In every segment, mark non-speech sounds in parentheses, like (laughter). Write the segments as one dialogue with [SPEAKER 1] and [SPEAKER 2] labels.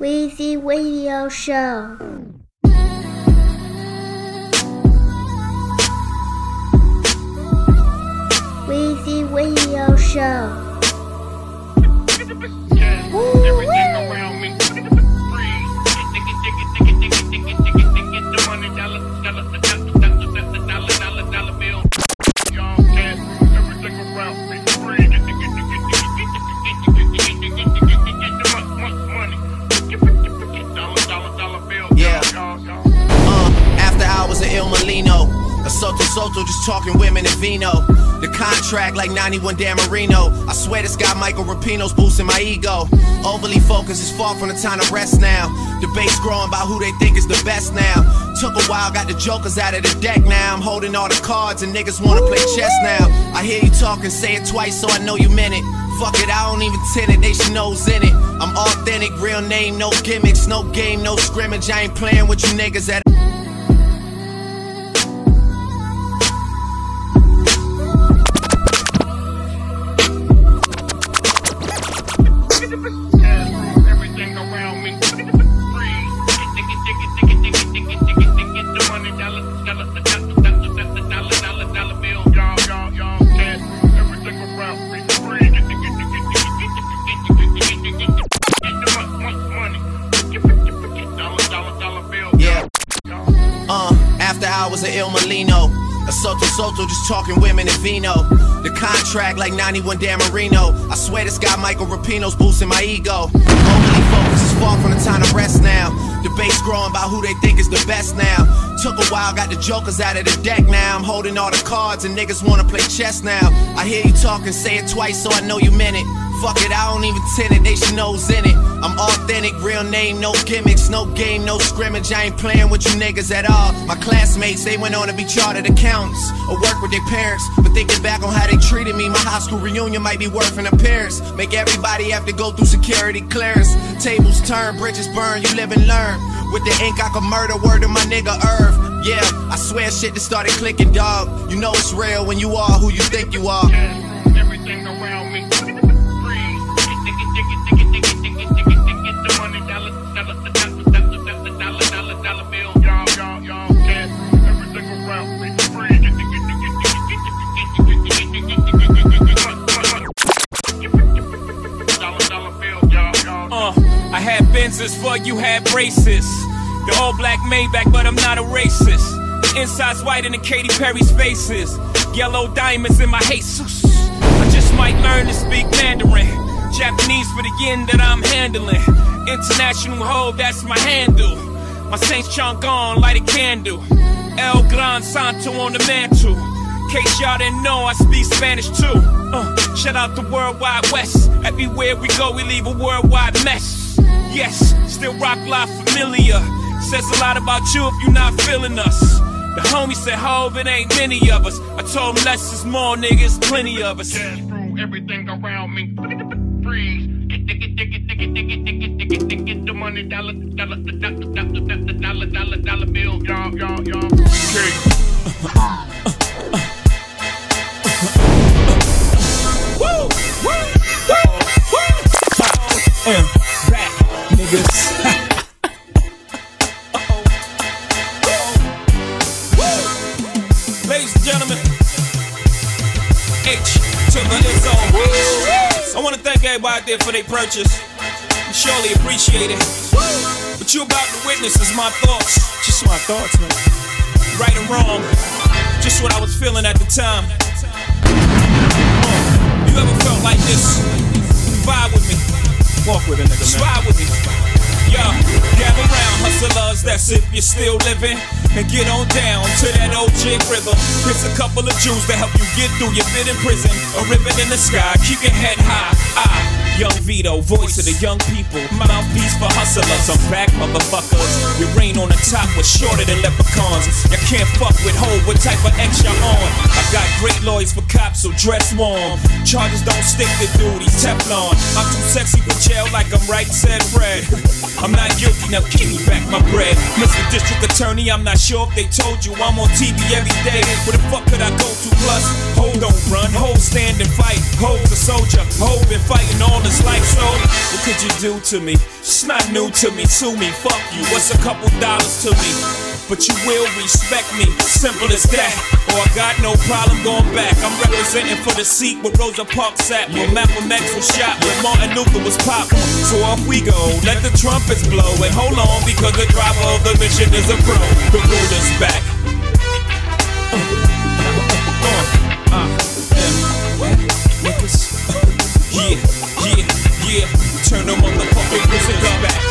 [SPEAKER 1] Weezy Radio Show. Weezy Radio Show.
[SPEAKER 2] Everything
[SPEAKER 3] Soto just talking women and vino. The contract like 91 Dan Marino. I swear this guy Michael Rapino's boosting my ego. Overly focused is far from the time to rest now. Debates growing about who they think is the best now. Took a while, got the jokers out of the deck now. I'm holding all the cards and niggas wanna play chess now. I hear you talking, say it twice so I know you meant it. Fuck it, I don't even tend it, they should know's in it. I'm authentic, real name, no gimmicks, no game, no scrimmage. I ain't playing with you niggas at at Molino. A Soto just talking women and vino. The contract like 91 Dan Marino. I swear this guy Michael Rapino's boosting my ego. Overly focused is far from the time to rest now. Debates growing about who they think is the best now. Took a while, got the jokers out of the deck now. I'm holding all the cards and niggas wanna play chess now. I hear you talking, say it twice so I know you meant it. Fuck it, I don't even tend it, they should know's in it. I'm authentic, real name, no gimmicks, no game, no scrimmage. I ain't playing with you niggas at all. My classmates, they went on to be chartered accountants or work with their parents. But thinking back on how they treated me, my high school reunion might be worth an appearance. Make everybody have to go through security clearance. Tables turn, bridges burn, you live and learn. With the ink, I could murder word to my nigga Irv. Yeah, I swear shit just started clicking, dog. You know it's real when you are who you think you are.
[SPEAKER 2] Everything around me
[SPEAKER 4] Benzes for you had braces. The all black Maybach, but I'm not a racist. The inside's white in the Katy Perry's faces. Yellow diamonds in my Jesus. I just might learn to speak Mandarin. Japanese for the yen that I'm handling. International hold, that's my handle. My Saints chunk on, light a candle. El Gran Santo on the mantle. Case y'all didn't know, I speak Spanish too. Uh, shout out the Worldwide West. Everywhere we go, we leave a worldwide mess. Yes, still rock life familiar. Says a lot about you if you're not feeling us. The homie said, Hove, it ain't many of us. I told him less is more, niggas, plenty of us.
[SPEAKER 2] Cash through everything around me. Freeze. Dig it, dig it, dig it, dig it. The money dollar, dollar, dollar, dollar, dollar, dollar, dollar, dollar bill. Y'all, y'all, y'all. Okay.
[SPEAKER 4] Woo! Woo! Woo! Woo! Niggas. Ladies and gentlemen, H to the Izzo. I want to thank everybody out there for their purchase. We surely appreciate it. What you about to witness is my thoughts. Just my thoughts, man. Right and wrong. Just what I was feeling at the time. Uh, You ever felt like this? Vibe with me. Walk with a nigga, man. Ride with me. Yo, gather round, hustlers, that's if you're still living. And get on down to that OJ rhythm. Here's a couple of Jews to help you get through your bit in prison. A ribbon in the sky, keep your head high. Ah. Young Vito, voice of the young people. Mouthpiece for hustlers. I'm back, motherfuckers. Your reign on the top was shorter than leprechauns. You can't fuck with hoe, what type of X you on? I got great lawyers for cops, so dress warm. Charges don't stick to duties, Teflon. I'm too sexy for jail, like I'm right, said Fred. (laughs) I'm not guilty, now give me back my bread. Mr. District Attorney, I'm not sure if they told you I'm on TV every day. Where the fuck could I go to? Plus, Hov don't run, Hov stand and fight. Hov's a soldier, Hov been fighting all his life, so what could you do to me? It's not new to me, to me, fuck you. What's a couple dollars to me? But you will respect me, simple as that. Or I got no problem going back. I'm representing for the seat where Rosa Parks sat, where Malcolm X was shot, where Martin Luther was popped. So off we go, let the trumpets blow. And hold on, because the driver of the mission is a pro. The ruler's back. Yeah. Yeah, yeah. Turn the motherfucking music back.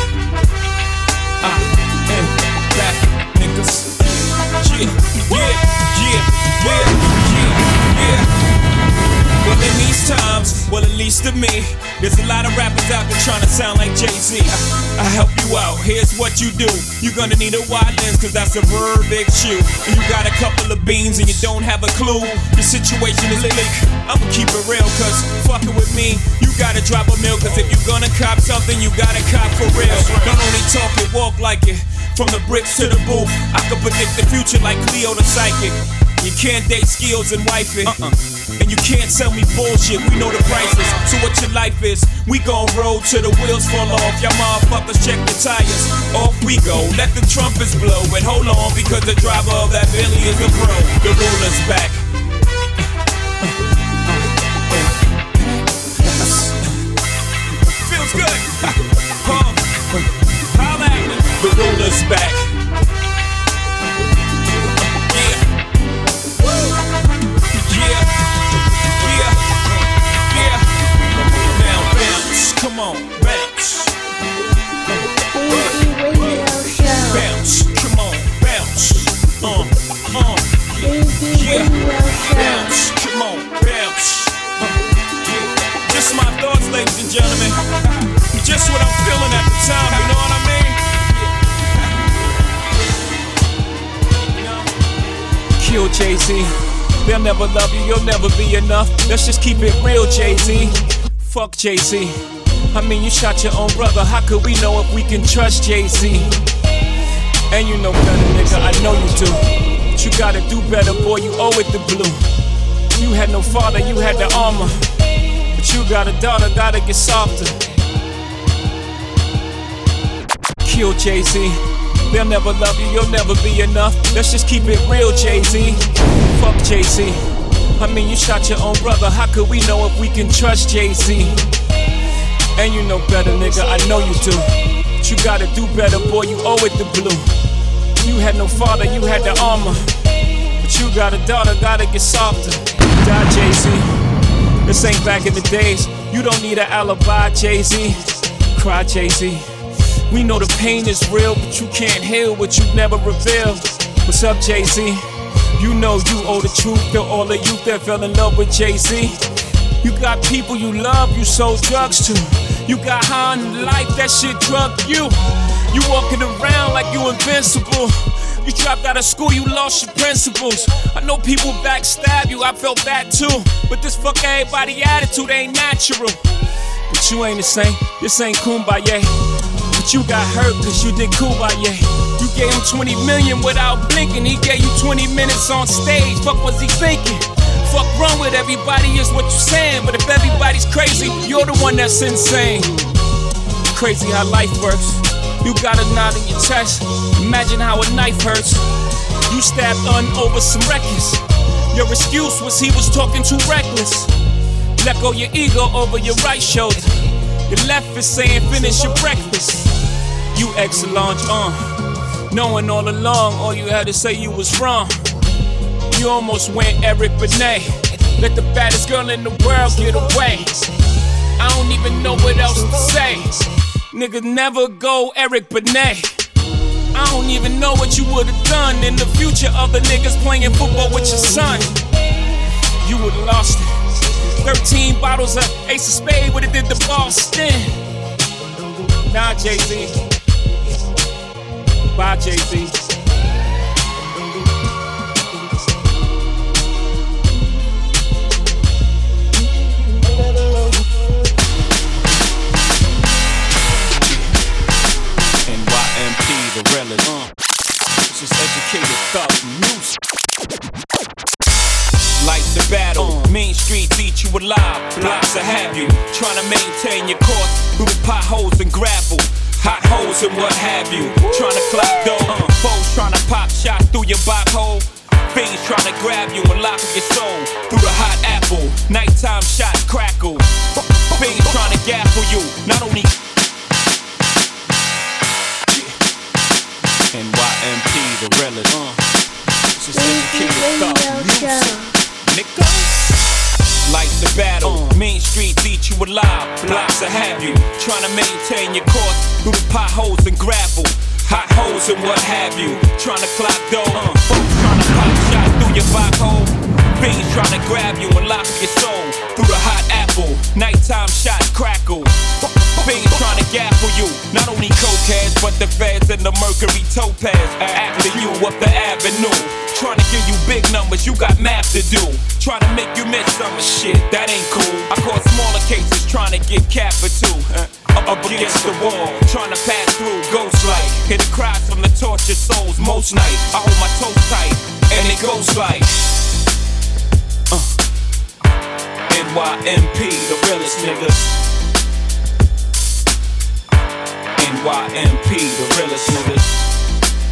[SPEAKER 4] In these times, well, at least to me, there's a lot of rappers out there trying to sound like Jay Z. I, I help you out. Here's what you do. You're gonna need a wide lens, cause that's a big shoe. And you got a couple of beans and you don't have a clue. The situation is bleak. I'ma keep it real, cause fucking with me, you gotta drop a mill. Cause if you're gonna cop something, you gotta cop for real. Don't only talk it, walk like it. From the bricks to the booth, I can predict the future like Cleo the psychic. You can't date skills and wife it. Uh-uh. And you can't tell me bullshit, we know the prices. So what your life is, we gon' roll till the wheels fall off. Y'all motherfuckers check the tires. Off we go, let the trumpets blow. And hold on, because the driver of that Bentley is a pro. The ruler's back. Feels good. Huh. The ruler's back. Just what I'm feeling at the time, you know what I mean? Kill Jay Z. They'll never love you, you'll never be enough. Let's just keep it real, Jay Z. Fuck Jay Z. I mean, you shot your own brother. How could we know if we can trust Jay Z? And you know better, nigga. I know you do. But you gotta do better, boy. You owe it to Blue. You had no father, you had the armor. But you got a daughter, gotta get softer. Kill Jay Z. They'll never love you, you'll never be enough. Let's just keep it real, Jay Z. Fuck Jay Z. I mean, you shot your own brother. How could we know if we can trust Jay Z? And you know better, nigga. I know you do. But you gotta do better, boy. You owe it to Blue. You had no father, you had the armor. But you got a daughter, gotta get softer. Die, Jay Z. This ain't back in the days. You don't need an alibi, Jay Z. Cry, Jay Z. We know the pain is real, but you can't heal what you never revealed. What's up, Jay Z? You know you owe the truth to all the youth that fell in love with Jay Z. You got people you love, you sold drugs to. You got high on life, that shit drugged you. You walking around like you invincible. You dropped out of school, you lost your principles. I know people backstab you, I felt that too. But this fuck everybody attitude ain't natural. But you ain't the same, this ain't kumbaya. You got hurt cause you did kumbaya. You gave him 20 million without blinking. He gave you 20 minutes on stage. Fuck was he thinking? Fuck wrong with everybody is what you're saying. But if everybody's crazy, you're the one that's insane. Crazy how life works. You got a knot in your chest. Imagine how a knife hurts. You stabbed Un over some records. Your excuse was he was talking too reckless. Let go your ego over your right shoulder. Your left is saying finish your breakfast. You excellent, uh. Knowing all along, all you had to say you was wrong. You almost went Eric Benet. Let the baddest girl in the world get away. I don't even know what else to say. Nigga, never go Eric Benet. I don't even know what you would've done in the future of the niggas playing football with your son. You would've lost it. 13 bottles of Ace of Spade would've did the Boston. Nah, Jay Z. Bye, Z. NYMP, the realest. Uh, this is educated thug music. Like the battle, Main Street beat you alive. Blocks habit. have you. Trying to maintain your course through potholes and gravel. Hot holes and what have you. Trying to clock dough. Uh, foes trying to pop shots through your bop hole. Fiends trying to grab you and lock up your soul through the hot apple. Nighttime shots crackle. Fiends trying to gaffle you. Not only NYMP, the realest. Uh, this is
[SPEAKER 1] Easy
[SPEAKER 4] educated thought
[SPEAKER 1] Radio
[SPEAKER 4] music. Nigga. Like the battle, main streets eat you alive, blocks will have you. Trying to maintain your course through the potholes and gravel. Hot holes and what have you. Trying to clock dough, uh, folks trying to pop shots through your vibe hole. Fiends trying to grab you and lock your soul through the hot apple. Nighttime shots crackle. Fiends trying to gaffle you. Not only cokeheads, but the feds and the mercury topaz. After you up the avenue. Trying to give you big numbers, you got math to do. Trying to make you miss some shit, that ain't cool. I caught smaller cases trying to get capital. Uh, up, up against the wall, trying to pass through ghost light. Hear the cries from the tortured souls most nights. I hold my toes tight, and it goes like. Uh, NYMP, the realest niggas. NYMP, the realest niggas.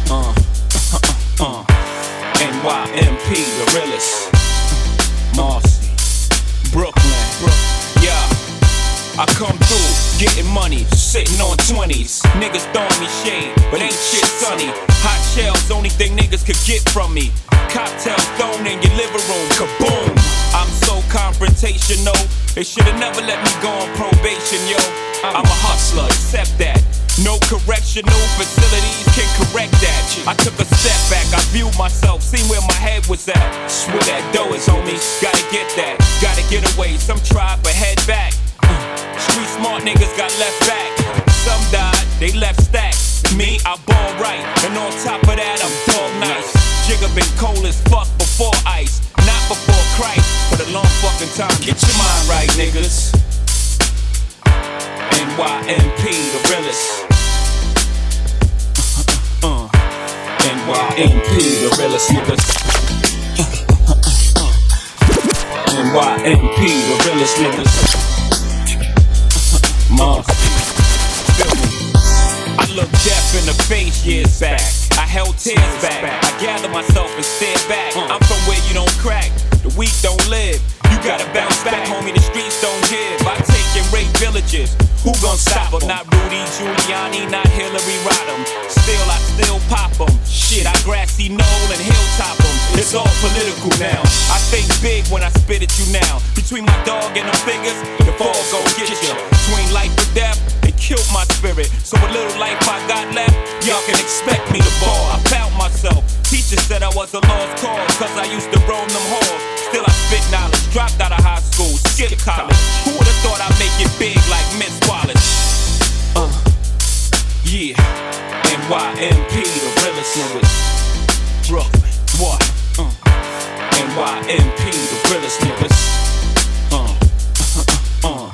[SPEAKER 4] Uh, uh, uh. NYMP, the realest. Marcy, Brooklyn, yeah. I come through, getting money, sitting on 20s. Niggas throwing me shade, but ain't shit sunny. Hot shells, only thing niggas could get from me. Cocktails thrown in your living room, kaboom. I'm so confrontational, they should've never let me go on probation, yo. I'm a hustler, accept that. No correctional facilities can correct that. I took a step back, I viewed myself, seen where my head was at. Swear that dough is on me, gotta get that, gotta get away. Some try, but head back. Street smart niggas got left back. Some died, they left stacks. Me, I ball right, and on top of that, I'm dog nice. Jigga been cold as fuck before ice, not before Christ. For the long fucking time, get your mind right, niggas. NYMP, the realest. NYMP, the realest niggas. NYMP, the realest niggas. Me? I looked death in the face years back. I held tears back. I gathered myself and stared back. I'm from where you don't crack. The weak don't live. You gotta bounce back, homie. The streets don't give. I take and rape villages. Who gon' stop 'em? Not Rudy Giuliani, not Hillary Rodham. Still, I still pop pop 'em. Shit, I grassy knoll and hilltop 'em. It's all political now. I think big when I spit at you now. Between my dog and the figures, the fall gon' get you. Between life and death, they killed my spirit. So what little life I got left, y'all can expect me to ball. I found myself. Teachers said I was a lost cause, cause I used to roam them halls. Still I spit knowledge, dropped out of high school, skipped college. Who would've thought I'd make it big like Miss Wallace? Uh, yeah, NYMP, the realest niggas. Brooklyn, what? Uh, NYMP, the realest niggas. Uh, uh. Uh.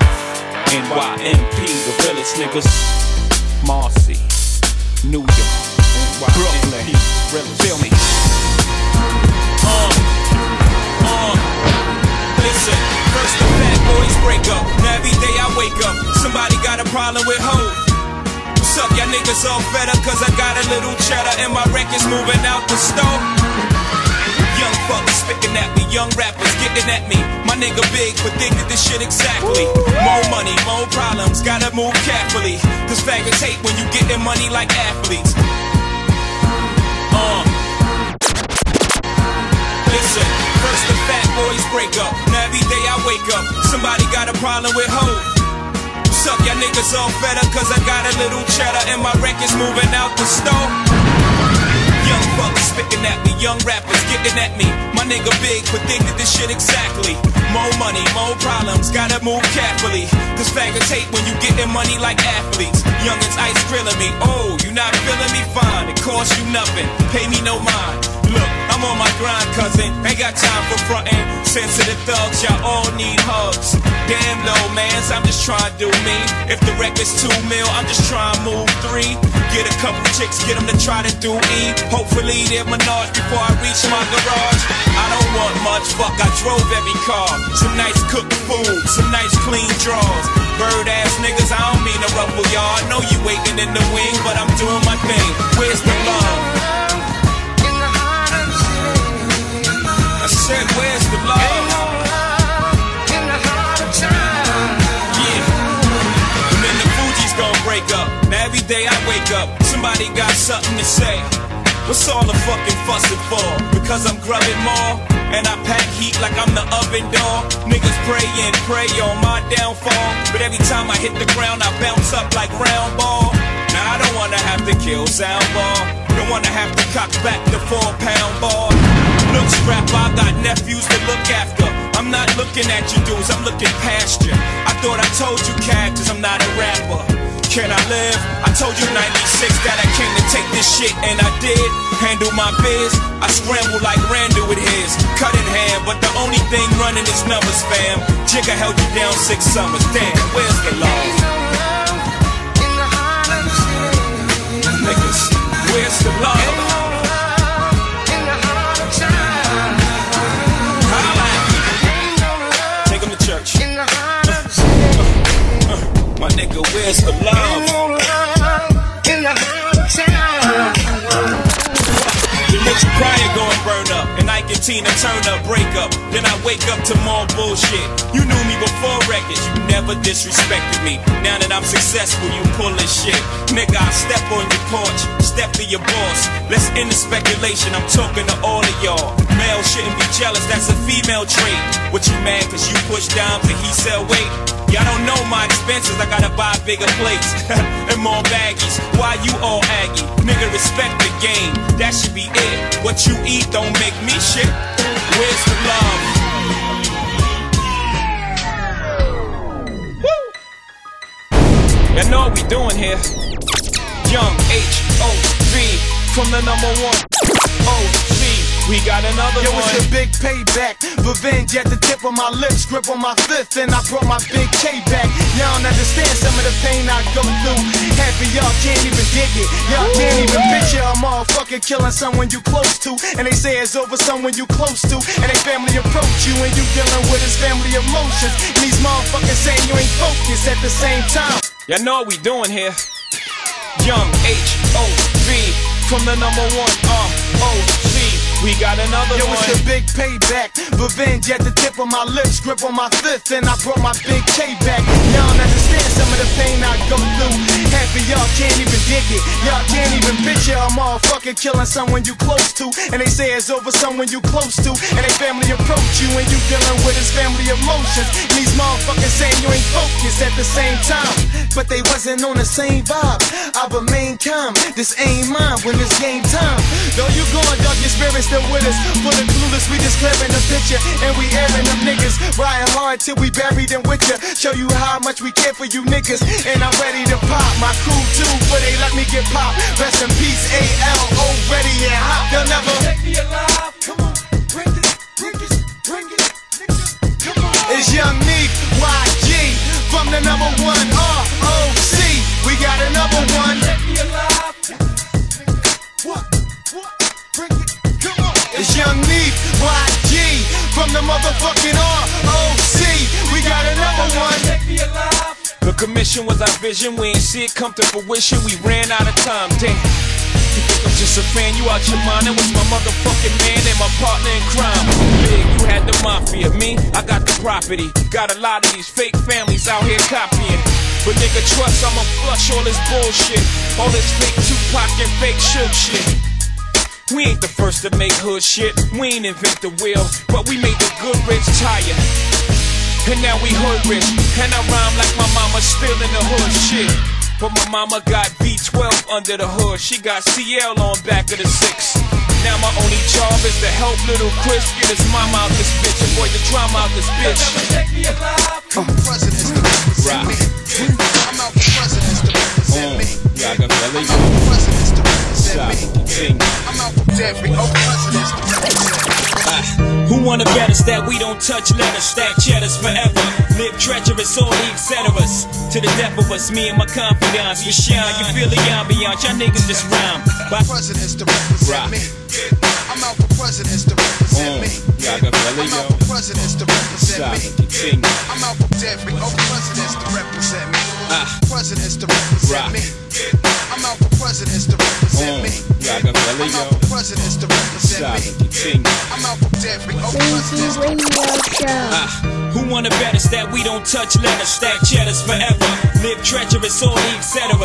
[SPEAKER 4] NYMP, the realest niggas. Marcy, New York, Brooklyn, feel me? Uh, first the fat boys break up. Now every day I wake up, somebody got a problem with hoes. What's up, y'all niggas all fed up cause I got a little cheddar and my record's moving out the store? Young fuckers spitting at me, young rappers getting at me. My nigga big predicted this shit exactly. More money, more problems, gotta move carefully. Cause faggots hate when you getting money like athletes. Uh. Listen, first the fat boys break up. Day I wake up, somebody got a problem with hoes. What's up, y'all niggas all fed up cause I got a little cheddar and my record's moving out the store? Young fuckers spitting at me, young rappers getting at me. My nigga big predicted this shit exactly. More money, more problems, gotta move carefully. Cause faggots hate when you getting money like athletes. Youngins ice grilling me, oh, you not feeling me fine, it costs you nothing, pay me no mind. Look, I'm on my grind, cousin. Ain't got time for frontin'. Sensitive thugs, y'all all need hugs. Damn low mans, I'm just trying to do me. If the record's two mil, I'm just trying to move three. Get a couple chicks, get them to try to do E. Hopefully they're menage before I reach my garage. I don't want much, fuck, I drove every car. Some nice cooked food, some nice clean drawers. Bird ass niggas, I don't mean to ruffle y'all. I know you waiting in the wing, but I'm doing my thing. Where's the love? Said, where's the love? Yeah. And then the Fugees gonna break up. Now every day I wake up, somebody got something to say. What's all the fucking fussing for? Because I'm grubbing more. And I pack heat like I'm the oven door. Niggas pray and pray on my downfall. But every time I hit the ground, I bounce up like round ball. Now I don't wanna have to kill sound ball. Don't wanna have to cock back the four pound ball. Look, strap, I got nephews to look after. I'm not looking at you dudes, I'm looking past you. I thought I told you, cactus, I'm not a rapper. Can I live? I told you 96 that I came to take this shit, and I did. Handle my biz. I scramble like Randall with his. Cut in hand, but the only thing running is numbers, fam. Jigga held you down six summers. Damn, where's the love? Niggas, where's the love? My nigga, where's the love? The Richard Pryor going burn up, and Ike and Tina Turner break up. Then I wake up to more bullshit. You knew me before records, you never disrespected me. Now that I'm successful, you pulling shit. Nigga, I step on your porch, step to your boss. Let's end the speculation, I'm talking to all of y'all. Male shouldn't be jealous, that's a female trait. What you mad cause you push dimes and he sell weight? Y'all don't know my expenses, I gotta buy bigger plates (laughs) and more baggies. Why you all aggy? Nigga, respect the game, that should be it. What you eat don't make me shit. Where's the love? Y'all know what we doing here. Young H-O-V from the number one O-C. We got another
[SPEAKER 5] Yo,
[SPEAKER 4] one.
[SPEAKER 5] it's a big payback. Revenge at the tip of my lips, grip on my fifth, and I brought my big K back. Y'all don't understand some of the pain I go through. Half of y'all can't even dig it. Y'all can't even picture a motherfucker killing someone you close to. And they say it's over someone you close to. And they family approach you, and you dealing with his family emotions. And these motherfuckers saying you ain't focused at the same time.
[SPEAKER 4] Y'all know what we doing here. Young H-O-V from the number one. We got another
[SPEAKER 5] Yo,
[SPEAKER 4] one.
[SPEAKER 5] it's a big payback. Revenge at the tip of my lips, grip on my fifth, and I brought my big K back. Y'all understand some of the pain I go through. Half of y'all can't even dig it. Y'all can't even picture a motherfucker killing someone you close to. And they say it's over someone you close to. And they family approach you, and you dealing with his family emotions. And these motherfuckers saying you ain't focused at the same time. But they wasn't on the same vibe. I remain calm. This ain't mine when it's game time. Though you going dark, your spirit still with us. Full of clueless, we just clearing the picture. And we airing them niggas. Riding hard till we buried them with ya. Show you how much we care for you niggas. And I'm ready to pop. My crew too, but they let me get pop. Rest in peace, AL, already and hot. They'll never take me alive. Come on, bring it, bring it, bring it. Come on. It's Young Neek, YG, from the number one R-O-C. We got another one. Take me alive. What? What? Bring it. Come on. It's Young Neek, YG, from the motherfucking R-O-C. We got another one. Take me alive.
[SPEAKER 4] The commission was our vision. We ain't see it come to fruition. We ran out of time. Damn. You think I'm just a fan? You out your mind? That was my motherfucking man and my partner in crime. Big, you had the mafia. Me, I got the property. Got a lot of these fake families out here copying. But nigga, trust I'ma flush all this bullshit. All this fake Tupac and fake Suge shit. We ain't the first to make hood shit. We ain't invent the wheel, but we made the good rich tired. And now we hood rich. And I rhyme like my mama still in the hood shit. But my mama got V12 under the hood. She got CL on back of the six. Now my only job is to help little Chris get his mama out this bitch. Avoid the drama out this bitch.
[SPEAKER 6] presidents to represent
[SPEAKER 4] Right.
[SPEAKER 6] me. I'm out for presidents to represent oh,
[SPEAKER 4] me. Yeah, I got that
[SPEAKER 6] I'm out for presidents to represent represent me. I'm out for every old presidents to represent me.
[SPEAKER 4] Ah, who wanna bet us that we don't touch letters, stack cheddars forever? Live treacherous, all the us. To the death of us, me and my confidants, we shine. You feel the ambiance, y'all niggas just rhyme. By
[SPEAKER 6] Presidents to represent
[SPEAKER 4] Rock.
[SPEAKER 6] me. I'm out for presidents to represent
[SPEAKER 4] Mm,
[SPEAKER 6] me. I'm out for presidents to represent me. I'm out for presidents to represent me.
[SPEAKER 4] Ah.
[SPEAKER 6] Presidents to represent me. I'm out for presidents to represent
[SPEAKER 4] Mm,
[SPEAKER 6] me.
[SPEAKER 4] Rockefeller,
[SPEAKER 6] I'm out
[SPEAKER 4] yo.
[SPEAKER 6] for presidents to represent
[SPEAKER 4] Stop
[SPEAKER 6] me.
[SPEAKER 4] it, continue.
[SPEAKER 6] I'm out for every old presidents
[SPEAKER 1] Weezy Radio Show.
[SPEAKER 4] Ah, who wanna bet us that we don't touch letters, stack cheddars forever? Live treacherous, all the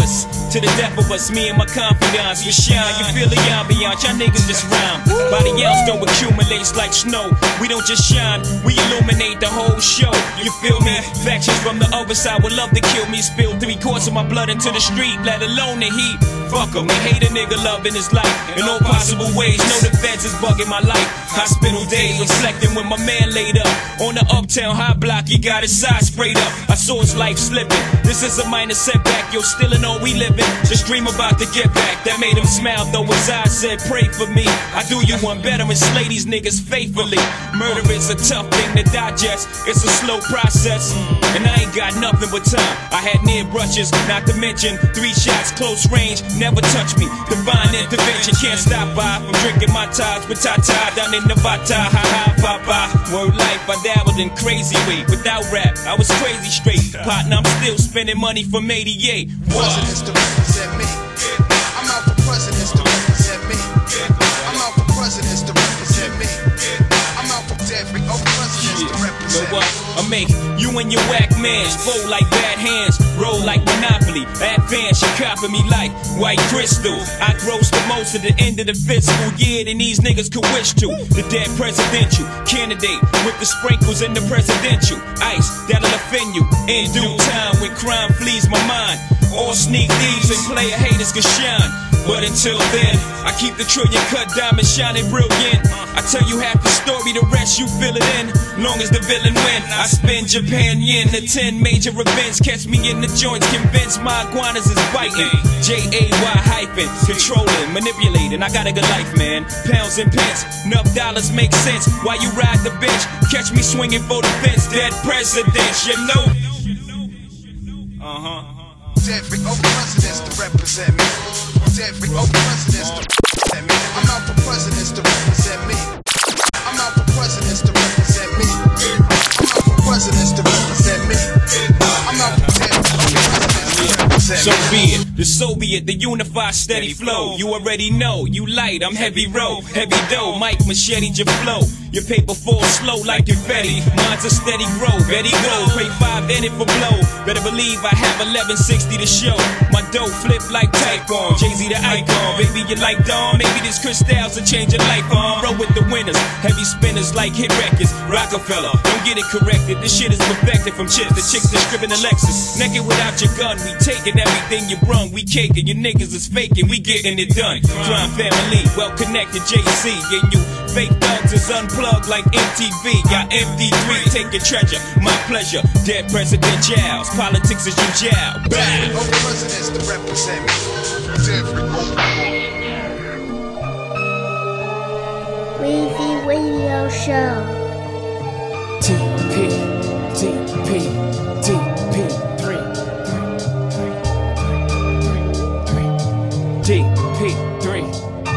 [SPEAKER 4] us. To the death of us, me and my confidants, we shine. You feel the ambiance, y'all niggas just rhyme. Body else don't accumulates like snow. We don't just shine, we illuminate the whole show. You feel me? Factions from the other side would love to kill me. Spill three quarts of my blood into the street, let alone the heat. Fuck 'em, hate a nigga loving his life in all possible ways. Know the feds is bugging my life. Hospital days reflecting when my man laid up on the uptown high block. He got his side sprayed up. I saw his life slipping. This is a minor setback. Yo, still in all we living. Just dream about to get back. That made him smile though his eyes said, "Pray for me." I do you one better and slay these niggas faithfully. Murder is a tough thing to digest. It's a slow process, and I ain't got nothing but time. I had near brushes, not to mention three shots close range. Never touch me. Divine intervention can't stop by from drinking my ties with Tata down in Nevada. Ha ha, papa. Word life, I dabbled in crazy way. Without rap, I was crazy straight. Partner, I'm still spending money from 88. What?
[SPEAKER 6] presidents to represent me. I'm out for presidents to represent me. I'm out for presidents to represent me. I'm out for every old presidents to represent me.
[SPEAKER 4] Make you and your whack mans fold like bad hands, roll like Monopoly. Advance, you copy me like white crystal. I gross the most at the end of the fiscal year than these niggas could wish to. The dead presidential candidate with the sprinkles in the presidential ice that'll offend you in due time when crime flees my mind. All sneak thieves and player haters can shine. But until then, I keep the trillion cut diamond shining brilliant. I tell you half the story, the rest you fill it in. Long as the villain win, I spend Japan yen to 10 major events. Catch me in the joints, convince my iguanas is biting. J A Y hyphen, controlling, manipulating. I got a good life, man. Pounds and pence, enough dollars make sense. While you ride the bench, catch me swinging for the fence. Dead presidents, you know. Uh huh.
[SPEAKER 6] Every old presidents to represent me. Every old presidents to represent me. I'm out for presidents to represent me. I'm out for presidents to represent me. I'm out for presidents to represent me. I'm out for
[SPEAKER 4] So be it, the Soviet, the unified steady flow. You already know, you light, I'm heavy row, heavy dough. Mike machete your flow. Your paper falls slow like confetti. Mine's a steady grow, Betty go. Pray five in it for blow. Better believe I have 1160 to show. My dough flip like Typhon. Jay Z the icon, baby you like Dawn. Maybe this crystals will change your life on. Roll with the winners, heavy spinners like hit records. Rockefeller, don't get it corrected. This shit is perfected from chips. The chicks that stripping the Lexus. Naked without your gun, we taking everything you brung. We caking, your niggas is faking. We getting it done. Crime family, well connected JC. And you fake thugs is unplugged like MTV. Got MD3, take your treasure. My pleasure. Dead President Giles. Politics is you jail. Bow.
[SPEAKER 6] Old presidents to represent me.
[SPEAKER 1] Weezy Radio Show.
[SPEAKER 4] TP, TP, TP,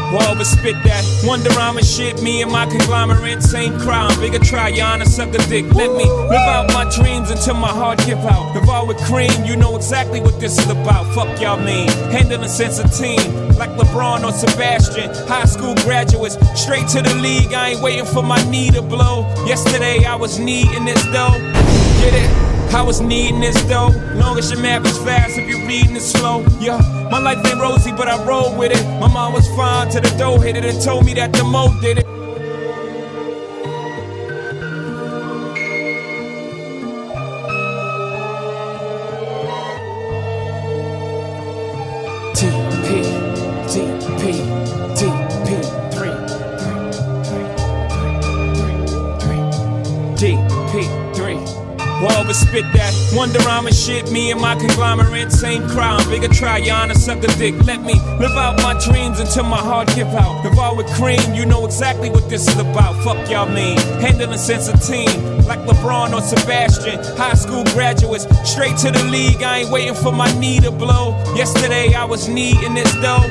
[SPEAKER 4] three. Whoever spit that Wonder Rhyme and shit, me and my conglomerate, same crime. Bigger try, Yana, suck a dick. Let me live out my dreams until my heart give out. Involved with cream, you know exactly what this is about. Fuck y'all mean. Handling sense of team, like LeBron or Sebastian. High school graduates, straight to the league. I ain't waiting for my knee to blow. Yesterday I was needing this dough. Get it? I was needing this though. Long as your map is fast, if you're reading it slow. Yeah, my life ain't rosy, but I roll with it. My mom was fine till the dough hit it and told me that the mo did it. Spit that Wonder Rhyme shit, me and my conglomerate, same crime. Bigger try, Yana, suck a dick. Let me live out my dreams until my heart give out. Evolve with cream, you know exactly what this is about. Fuck y'all mean. Handling sense of team, like LeBron or Sebastian. High school graduates, straight to the league. I ain't waiting for my knee to blow. Yesterday I was needing this dough.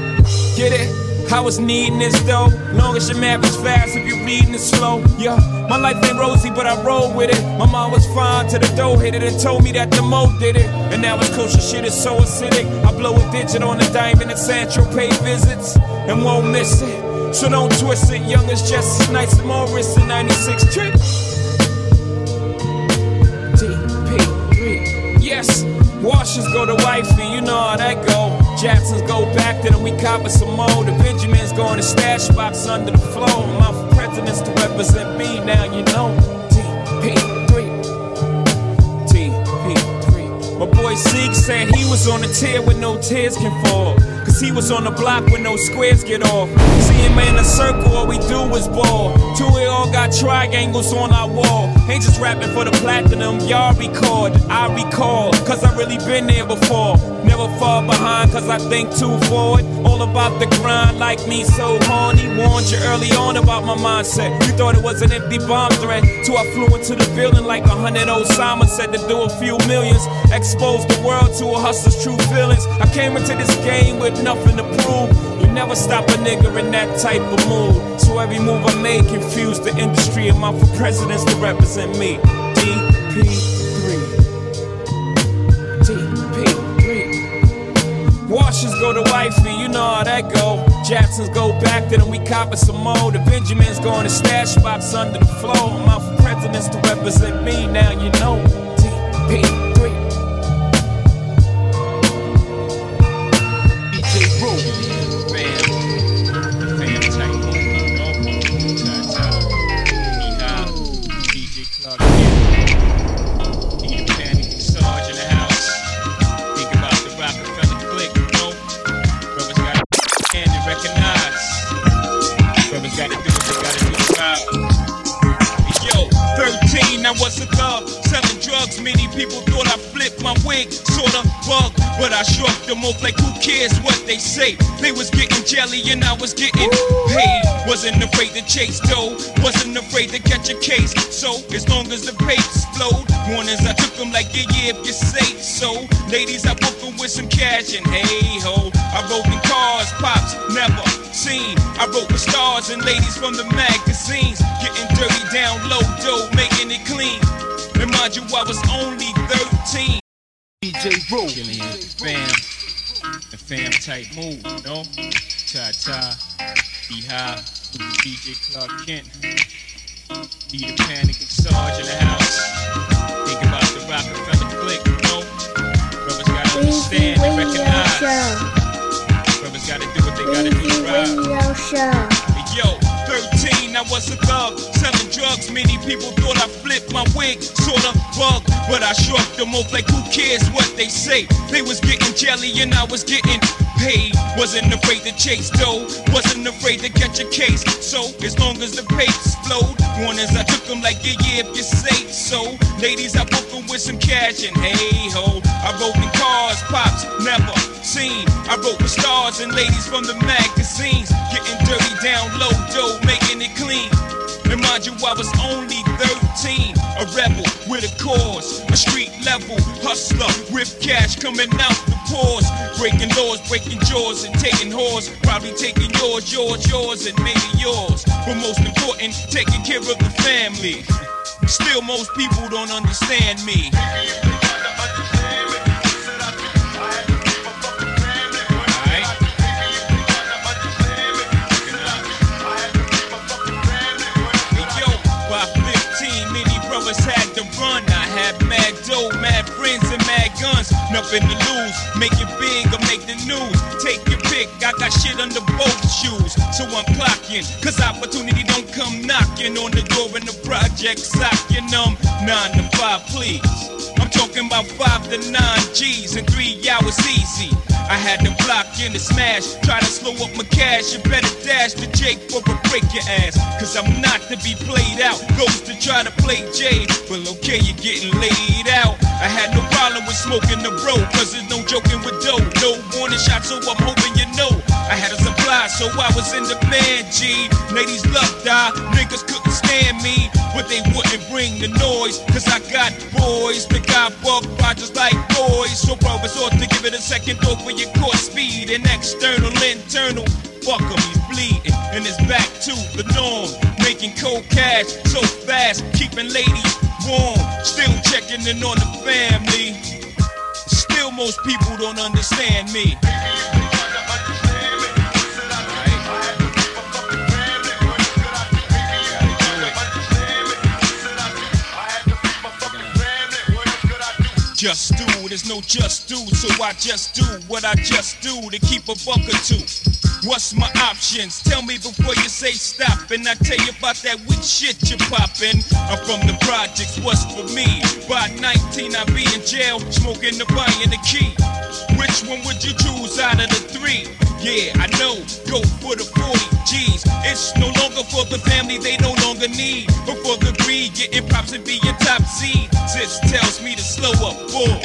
[SPEAKER 4] Get it? I was needing this though. Long as your math is fast, if you're reading it slow. Yeah, my life ain't rosy, but I roll with it. My mom was fine till the dough hit it and told me that the mo did it. And now it's kosher shit is so acidic. I blow a digit on the diamond at Sancho Pay visits and won't miss it. So don't twist it. Young is just as nice as Morris in 96 trick. DP3. Yes, washers go to wifey, you know how that go. Jacksons go back to them, we copper some more. The Benjamins go in the stash box under the floor. For presidents to represent me, now you know. TP3. TP3. My boy Seek said he was on a tear with no tears can fall. Cause he was on the block with no squares get off. See him in a circle, all we do is ball. Two we all got triangles on our wall. Ain't just rapping for the platinum, y'all record. I recall, cause I really been there before. Never fall behind, cause I think too forward. All about the grind, like me, so horny. Warned you early on about my mindset. You thought it was an empty bomb threat. Till I flew into the building like a hundred Osama said to do a few millions. Exposed the world to a hustler's true feelings. I came into this game with nothing to prove. You never stop a nigga in that type of mood. So every move I make confuse the industry. I'm out for presidents to represent me. DP3. DP3. Go to wifey, you know how that go. Jacksons go back to them, we copping some more. The Benjamins go in the stash box under the floor. I'm out for presidents to represent me, now you know. DP3.
[SPEAKER 6] What they say. They was getting jelly and I was getting paid. Wasn't afraid to chase dough, wasn't afraid to catch a case. So as long as the papers flowed, mornings I took them like yeah yeah if you say so. Ladies I booked them with some cash and hey ho, I rode in cars, pops never seen. I wrote with stars and ladies from the magazines, getting dirty down low, dough, making it clean. And mind you, I was only 13.
[SPEAKER 5] DJ Roll.
[SPEAKER 6] Killing fam, the fam type move, you know? Ta ta, be high, DJ Clark Kent. Be the panic and Sarge in the house. Think about the Rockefeller click, you know? Brothers gotta understand and recognize.
[SPEAKER 1] Show.
[SPEAKER 6] Brothers gotta do what they gotta do right.
[SPEAKER 1] Show.
[SPEAKER 6] Yo, 13, I was a thug, selling drugs. Many people thought I flipped my wig, sorta bug, but I shrugged them off like who cares what they say. They was getting jelly and I was getting paid. Wasn't afraid to chase dough, wasn't afraid to catch a case. So as long as the papers flowed, warnings I took them like yeah yeah if you say so. Ladies I booked them with some cash and hey ho, I rode in cars, pops never seen. I wrote with stars and ladies from the magazines, getting dirty down low, dough, mind you, I was only 13, a rebel with a cause, a street level hustler with cash coming out the pores, breaking laws, breaking jaws, and taking whores. Probably taking yours, yours, yours, and maybe yours. But most important, taking care of the family. Still, most people don't understand me. Mad friends, and mad guns. Nothing to lose. Make it big or make the news. Take your I got shit under both shoes. So I'm clocking, cause opportunity don't come knocking on the door in the project, socking them. Nine to five, please. I'm talking about five to nine G's in three hours easy. I had to block in the smash, try to slow up my cash. You better dash to Jake for a break your ass. Cause I'm not to be played out. Goes to try to play Jay, but okay, you're getting laid out. I had no problem with smoking the bro, cause there's no joking with dough. No warning shot, so I'm hoping you know. I had a supply, so I was in demand, G. Ladies loved I, niggas couldn't stand me, but they wouldn't bring the noise. Cause I got boys that got buck Rogers like boys. So bro, it's ought to give it a second thought for your core speed and external, internal. Fuck him, he's bleeding, and it's back to the norm. Making cold cash so fast, keeping ladies warm. Still checking in on the family. Still, most people don't understand me. Just do, there's no just do, so I just do what I just do to keep a buck or two. What's my options? Tell me before you say stop, and I tell you about that weak shit you're popping. I'm from the projects, what's for me? By 19, I be in jail, smoking the buying the key. Which one would you choose out of the three? Yeah, I know, go for the 40 G's. It's no longer for the family they no longer need, but for the greed, getting props and being top seed. Sis tells me to slow up, bull.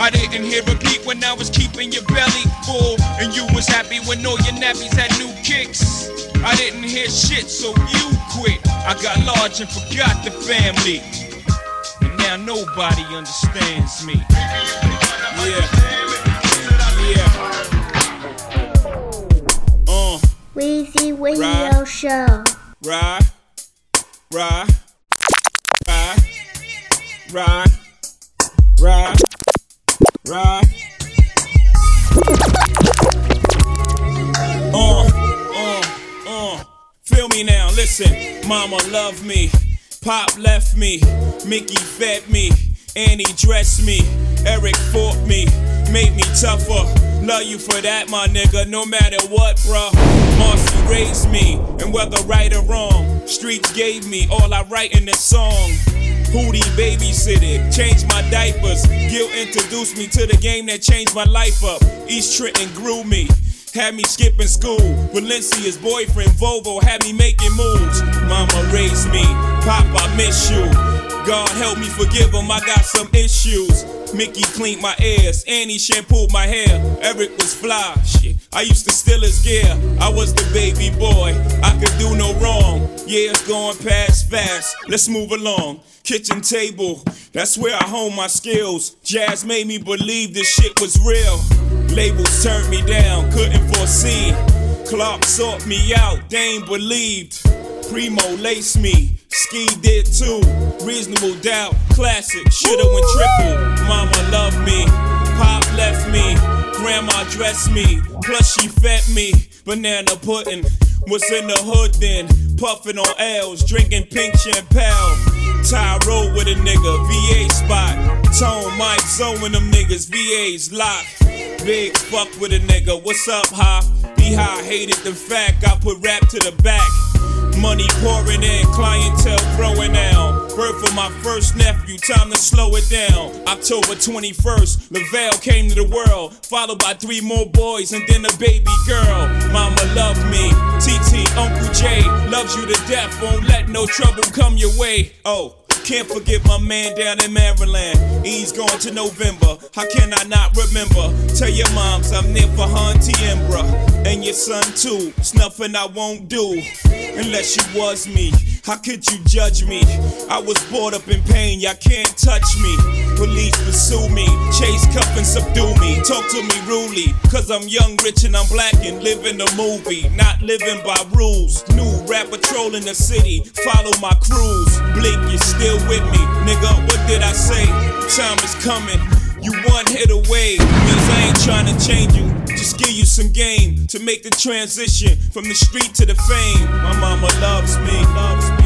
[SPEAKER 6] I didn't hear a beat when I was keeping your belly full, and you was happy when all your nappies had new kicks. I didn't hear shit, so you quit. I got large and forgot the family, and now nobody understands me. Yeah.
[SPEAKER 1] Weezy Radio
[SPEAKER 6] Right.
[SPEAKER 1] Show.
[SPEAKER 4] Ride, ride, ride, ride, ride, ride. Uh, uh, uh. Feel me now, listen. Mama loved me, Pop left me, Mickey fed me, Annie dressed me, Eric fought me, made me tougher. Love you for that, my nigga, no matter what, bruh. Marcy raised me, and whether right or wrong, streets gave me all I write in this song. Hootie babysitted, changed my diapers. Gil introduced me to the game that changed my life up. East Trenton grew me. Had me skipping school. Valencia's boyfriend Volvo had me making moves. Mama raised me. Pop, I miss you. God help me forgive him, I got some issues. Mickey cleaned my ears, Annie shampooed my hair. Eric was fly, shit. I used to steal his gear. I was the baby boy, I could do no wrong. Years going past fast, let's move along. Kitchen table, that's where I hone my skills. Jazz made me believe this shit was real. Labels turned me down, couldn't foresee. Clark sought me out, they believed. Primo laced me, Ski did too. Reasonable doubt, classic, shoulda went triple. Mama loved me, Pop left me, Grandma dressed me, plus she fed me. Banana pudding, was in the hood then, puffin' on L's, drinking pink champagne. Ty roll with a nigga, VA spot. Tone Mike Zoe and them niggas, VA's lock. Big fuck with a nigga, what's up, Ha? Be high, hated the fact I put rap to the back. Money pouring in, clientele growing out. Birth of my first nephew, time to slow it down. October 21st, Lavelle came to the world, followed by three more boys and then a baby girl. Mama loved me, TT, Uncle J loves you to death, won't let no trouble come your way. Oh. Can't forget my man down in Maryland. He's going to November. How can I not remember? Tell your moms I'm there for her and Tiembra. And your son too. It's nothing I won't do. Unless you was me. How could you judge me? I was brought up in pain. Y'all can't touch me. Police pursue me. Chase, cuff, and subdue me. Talk to me rudely. Cause I'm young, rich, and I'm black and live in the movie. Not living by rules. New rap patrol in the city. Follow my crews. Blink, you still with me. Nigga, what did I say? Time is coming. You one hit away. Means I ain't trying to change you. Just give you some game to make the transition from the street to the fame. My mama loves me, loves me,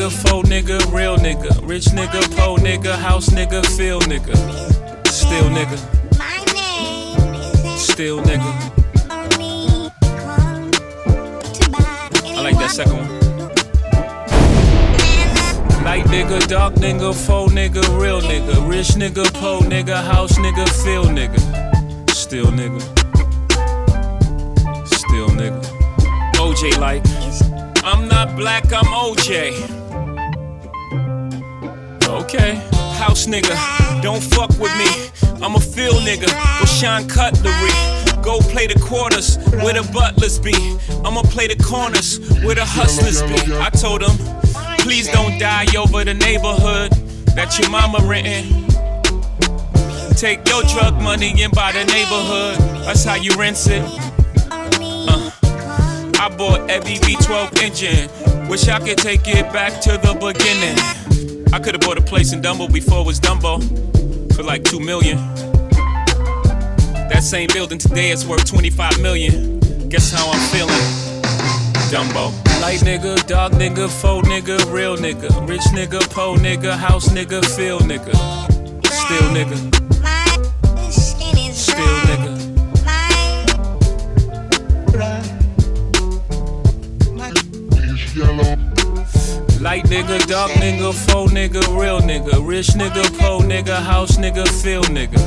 [SPEAKER 4] nigga, faux nigga, real nigga, rich nigga, po nigga, house nigga, feel nigga, still nigga,
[SPEAKER 1] My name is
[SPEAKER 4] still nigga.
[SPEAKER 1] only come to buy
[SPEAKER 4] I like that second one. Light nigga, dark nigga, faux nigga, real nigga, rich nigga, po nigga, house nigga, feel nigga, still nigga, still nigga. OJ like, I'm not black, I'm OJ. Okay, house nigga, don't fuck with me. I'm a feel nigga, with shine cutlery. Go play the quarters where the butlers be. I'ma play the corners where the hustlers be. I told them, please don't die over the neighborhood that your mama renting. Take your drug money and buy the neighborhood. That's how you rinse it. Uh, I bought every V12 engine. Wish I could take it back to the beginning. I could have bought a place in Dumbo before it was Dumbo for like two million. That same building today is worth 25 million. Guess how I'm feeling? Dumbo. Light nigga, dog nigga, faux nigga, real nigga, rich nigga, po nigga, house nigga, feel nigga, still nigga, Light nigga, dark nigga, faux nigga, real nigga, rich nigga, po nigga, house nigga, feel nigga,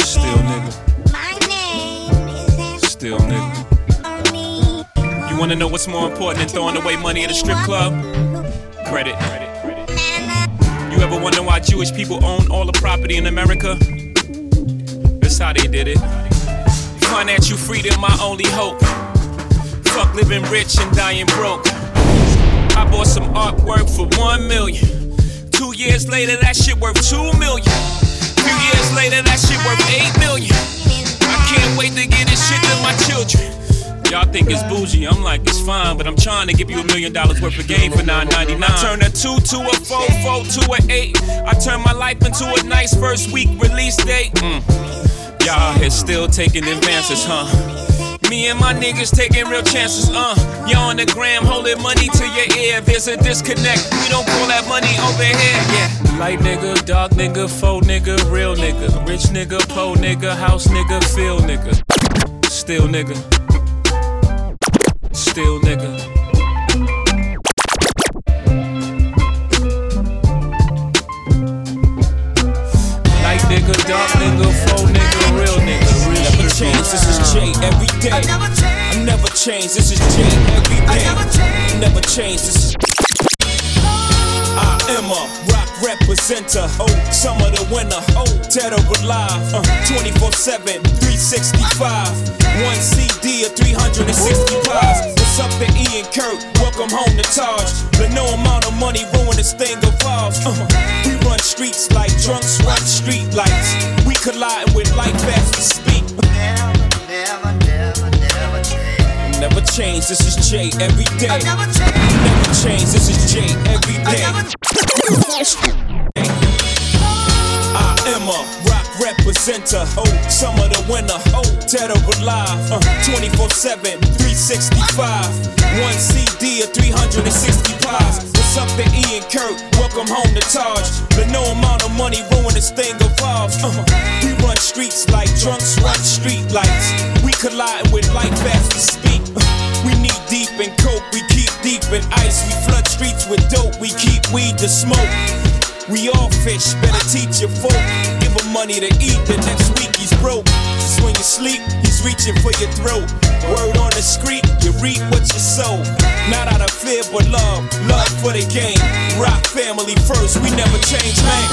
[SPEAKER 4] still nigga,
[SPEAKER 1] my name is
[SPEAKER 4] still nigga. You wanna know what's more important than throwing away money at a strip club? Credit. You ever wonder why Jewish people own all the property in America? That's how they did it. Financial freedom, my only hope. Fuck living rich and dying broke. I bought some artwork for one million. Two years later, that shit worth two million. Few years later, that shit worth eight million. I can't wait to get this shit to my children. Y'all think it's bougie, I'm like, it's fine, but I'm trying to give you a million dollars worth of game for 9.99. I turn a two to a four, four to an eight. I turn my life into a nice first week release date. Mm. Y'all here still taking advances, huh? Me and my niggas taking real chances, uh. Y'all on the gram holding money to your ear. There's a disconnect. We don't call that money over here, yeah. Light nigga, dark nigga, faux nigga, real nigga, rich nigga, po nigga, house nigga, feel nigga, still nigga, still nigga. Light nigga, dark nigga, change, this is J every day. I never change, this is J every day. I never change, this is I am a rock representer. Oh, summer the winner. Oh, Dead or alive. Uh, 24 7, 365. One CD of 360 pies. What's up to Ian Kirk? Welcome home to Taj. But no amount of money ruin this thing evolves. Uh, we run streets like drunks run street lights. We colliding with light fast to speak. Never change, this is Jay every day. I Never change, this is Jay every day. I am a rock representer. Oh, summer the winner. Oh, dead or alive. Uh, 24 7, 365. One CD of 360 pies. What's up to Ian Kirk? Welcome home to Taj. But no amount of money ruin this thing evolves. Uh, we run streets like drunks run street lights. We collide with light fast to speak. In coke, we keep deep in ice. We flood streets with dope, we keep weed to smoke. We all fish, better teach your folk. Give him money to eat, the next week he's broke. Just when you sleep, he's reaching for your throat. Word on the street, you reap what you sow. Not out of fear, but love, love for the game. Rock family first, we never change, man.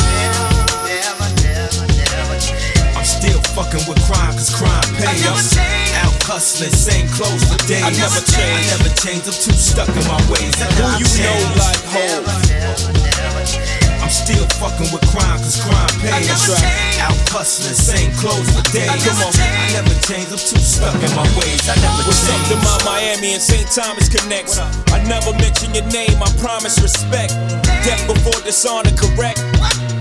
[SPEAKER 7] I'm still fucking with crime, cause crime pays. Out hustling, same clothes for days.
[SPEAKER 4] I never change.
[SPEAKER 7] I never change, I'm too stuck in my ways.
[SPEAKER 4] Who you know like Hov?
[SPEAKER 7] I'm still fucking with crime, cause crime pays.
[SPEAKER 4] That's right.
[SPEAKER 7] Out hustling, same clothes for days.
[SPEAKER 4] Come on.
[SPEAKER 7] I never change, I'm too stuck in my ways. I never
[SPEAKER 4] What's up
[SPEAKER 7] change.
[SPEAKER 4] to my Miami and St. Thomas connects? I never mention your name, I promise respect. Death before dishonor, correct?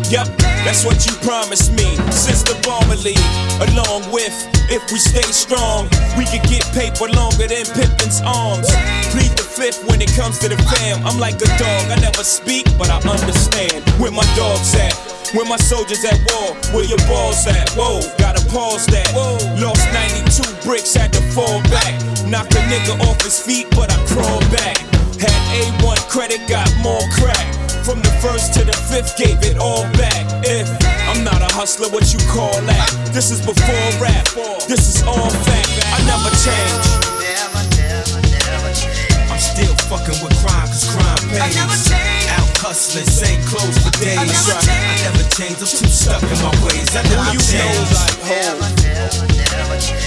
[SPEAKER 4] Yep, that's what you promised me since the Bomber League. Along with, if we stay strong, we could get paper longer than Pippen's arms. Plead the fifth when it comes to the fam. I'm like a dog, I never speak, but I understand where my dog's at. Where my soldiers at war, where your balls at? Whoa, gotta pause that. Lost 92 bricks, had to fall back. Knock a nigga off his feet, but I crawl back. Had A1 credit, got more crack. From the first to the fifth, gave it all back. If I'm not a hustler, what you call that? This is before rap, this is all fact. I never change.
[SPEAKER 7] I'm still fucking with crime, cause crime pays. Out hustling, same clothes for days. I never, change. I never change. I'm too stuck in my ways. I never
[SPEAKER 4] You know
[SPEAKER 7] changed.
[SPEAKER 4] like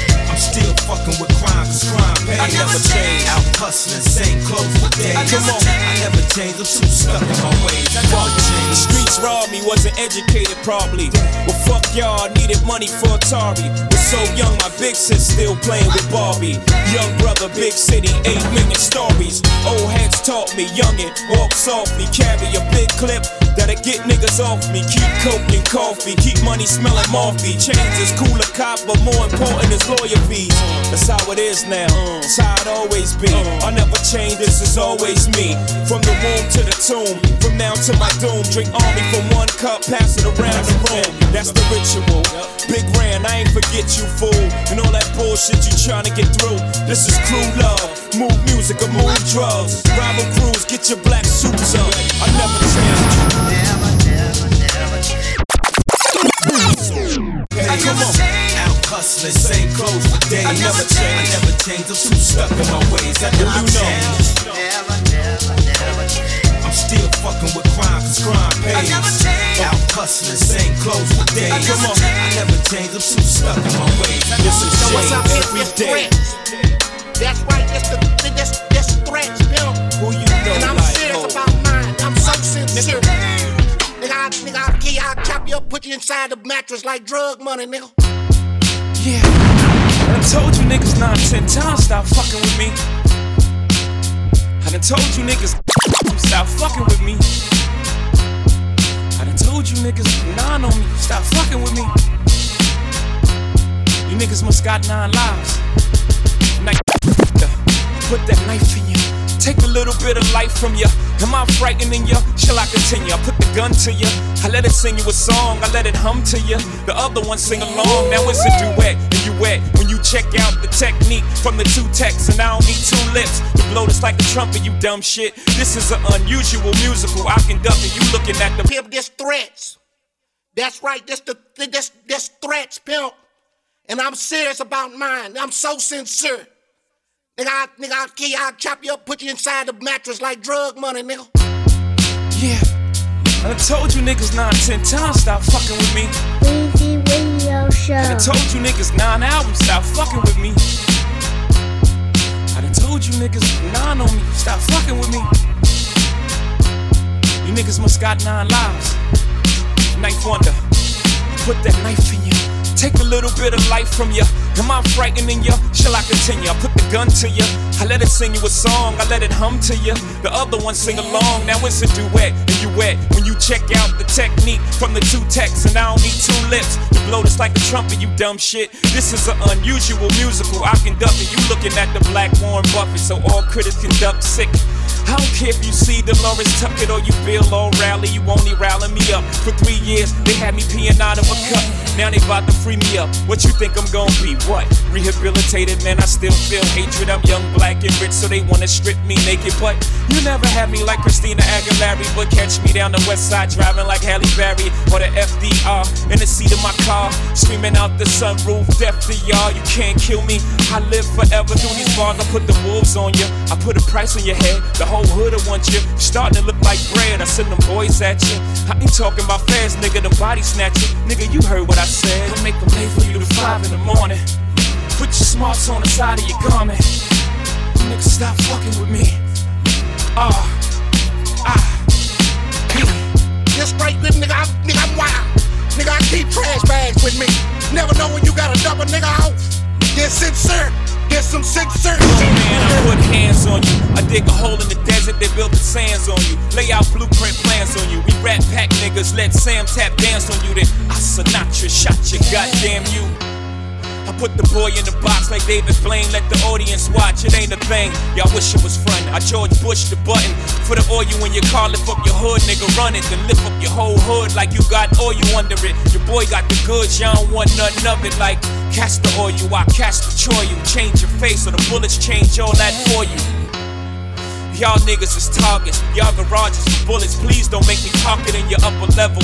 [SPEAKER 4] ho.
[SPEAKER 7] I'm still fucking with crime, cause crime pays.
[SPEAKER 4] I never changed.
[SPEAKER 7] Out hustling, same clothes for days.
[SPEAKER 4] Come on.
[SPEAKER 7] I never changed, I'm too stuck in my ways. I never
[SPEAKER 4] The streets robbed me, wasn't educated probably. Well, fuck y'all, needed money for Atari. Was so young, my big sis still playing with Barbie. Young brother, big city, 8 million stories. Old heads taught me, youngin', walk softly, carry a big clip. That'll get niggas off me. Keep coke and coffee, keep money smelling morphy. Chains is cooler cop, but more important is lawyer fees. That's how it is now. It's how it always be. I never change, this is always me. From the womb to the tomb, from now to my doom. Drink army from one cup, pass it around the room. That's the ritual. Big Ran, I ain't forget you, fool. And all that bullshit you trying to get through. This is crew love. Move music or move drugs. Rival crews, get your black suits up. I never change.
[SPEAKER 7] Hey, hustling, same clothes for days.
[SPEAKER 4] I never
[SPEAKER 7] change,
[SPEAKER 4] I
[SPEAKER 7] never changed, I'm too stuck in my ways. I never
[SPEAKER 4] you know.
[SPEAKER 7] changed. I'm still fucking with crime, cause crime pays. Out hustling, same clothes for days.
[SPEAKER 4] Come on.
[SPEAKER 7] I never changed, I'm too stuck in my ways. I
[SPEAKER 4] This
[SPEAKER 7] never
[SPEAKER 4] is
[SPEAKER 2] So what's up,
[SPEAKER 7] changed.
[SPEAKER 2] it's
[SPEAKER 4] every day.
[SPEAKER 2] That's right, it's the this this threats, pimp.
[SPEAKER 4] Who you know
[SPEAKER 2] And I'm
[SPEAKER 4] like
[SPEAKER 2] serious
[SPEAKER 4] ho.
[SPEAKER 2] about mine. I'm so sincere. Nigga, I, nigga, I'll kill you, I'll chop you up, put you inside the mattress like drug money, nigga.
[SPEAKER 4] Yeah. I done told you niggas nine, ten times stop fucking with me. I done told you niggas stop fucking with me. I done told you niggas nine on me, stop fucking with me. You niggas must got nine lives. Knife, put that knife in you. Take a little bit of life from you. Am I frightening you? Shall I continue? I put the gun to you. I let it sing you a song. I let it hum to you. The other one sing along. Now it's a duet, and you wet when you check out the technique from the two texts. And I don't need two lips to blow this like a trumpet. You dumb shit. This is an unusual musical. I conduct it. You looking at the
[SPEAKER 2] Pimp, this threats. That's right, this the this this threats, pimp. And I'm serious about mine. I'm so sincere. Nigga, I, nigga, I'll kill you, I'll chop you up, put you inside the mattress like drug money, nigga.
[SPEAKER 4] yeah. I done told you niggas nine, ten times stop fucking with me.
[SPEAKER 1] Weezy Radio Show.
[SPEAKER 4] I done told you niggas nine albums, stop fucking with me. I done told you niggas nine on me, stop fucking with me. You niggas must got nine lives. Knife wonder, put that knife in you. Take a little bit of life from you. Am I frightening you? Shall I continue? I put the gun to you. I let it sing you a song. I let it hum to you. The other one sing along. Now it's a duet, and you wet when you check out the technique from the two texts. And I don't need two lips to blow this like a trumpet. You dumb shit. This is an unusual musical. I conduct it. You looking at the black Warren Buffett, so all critics conduct sick. I don't care if you C. Delores Tucker or you feel all rally, you only rallying me up. For three years, they had me peeing out of a cup. Now they about to free me up. What you think I'm gonna be? What? Rehabilitated, man, I still feel hatred. I'm young, black, and rich, so they wanna strip me naked. But you never had me like Christina Aguilera, but catch me down the west side driving like Halle Berry or the FDR in the seat of my car, screaming out the sunroof, death to y'all. You can't kill me. I live forever through these bars. I put the wolves on you. I put a price on your head. The whole hood will want you. You starting to look like bread. I send them boys at you. I ain't talking about fast, nigga. Them body snatching. Nigga, you heard what I said. I'll make them late for you to five in the morning. Put your smarts on the side of your garment. Nigga, stop fucking with me. Ah, ah, P.
[SPEAKER 2] This straight grip, nigga, I'm, nigga, I'm wild. Nigga, I keep trash bags with me. Never know when you got a double nigga off. This sincere, this some sincere
[SPEAKER 4] Oh man, I put hands on you. I dig a hole in the desert, they build the sands on you. Lay out blueprint plans on you. We rat pack niggas, let Sam tap dance on you. Then I Sinatra shot you, goddamn you. I put the boy in the box like David Blaine, let the audience watch. It ain't a thing. Y'all wish it was fun. I George Bush the button for the oil when your car lift up your hood, nigga. Run it, then lift up your whole hood like you got oil under it. Your boy got the goods, y'all don't want nothing of it. Like cast the oil, I cast the you. Change your face or the bullets change all that for you. Y'all niggas is targets, y'all garages is bullets. Please don't make me talk it in your upper level.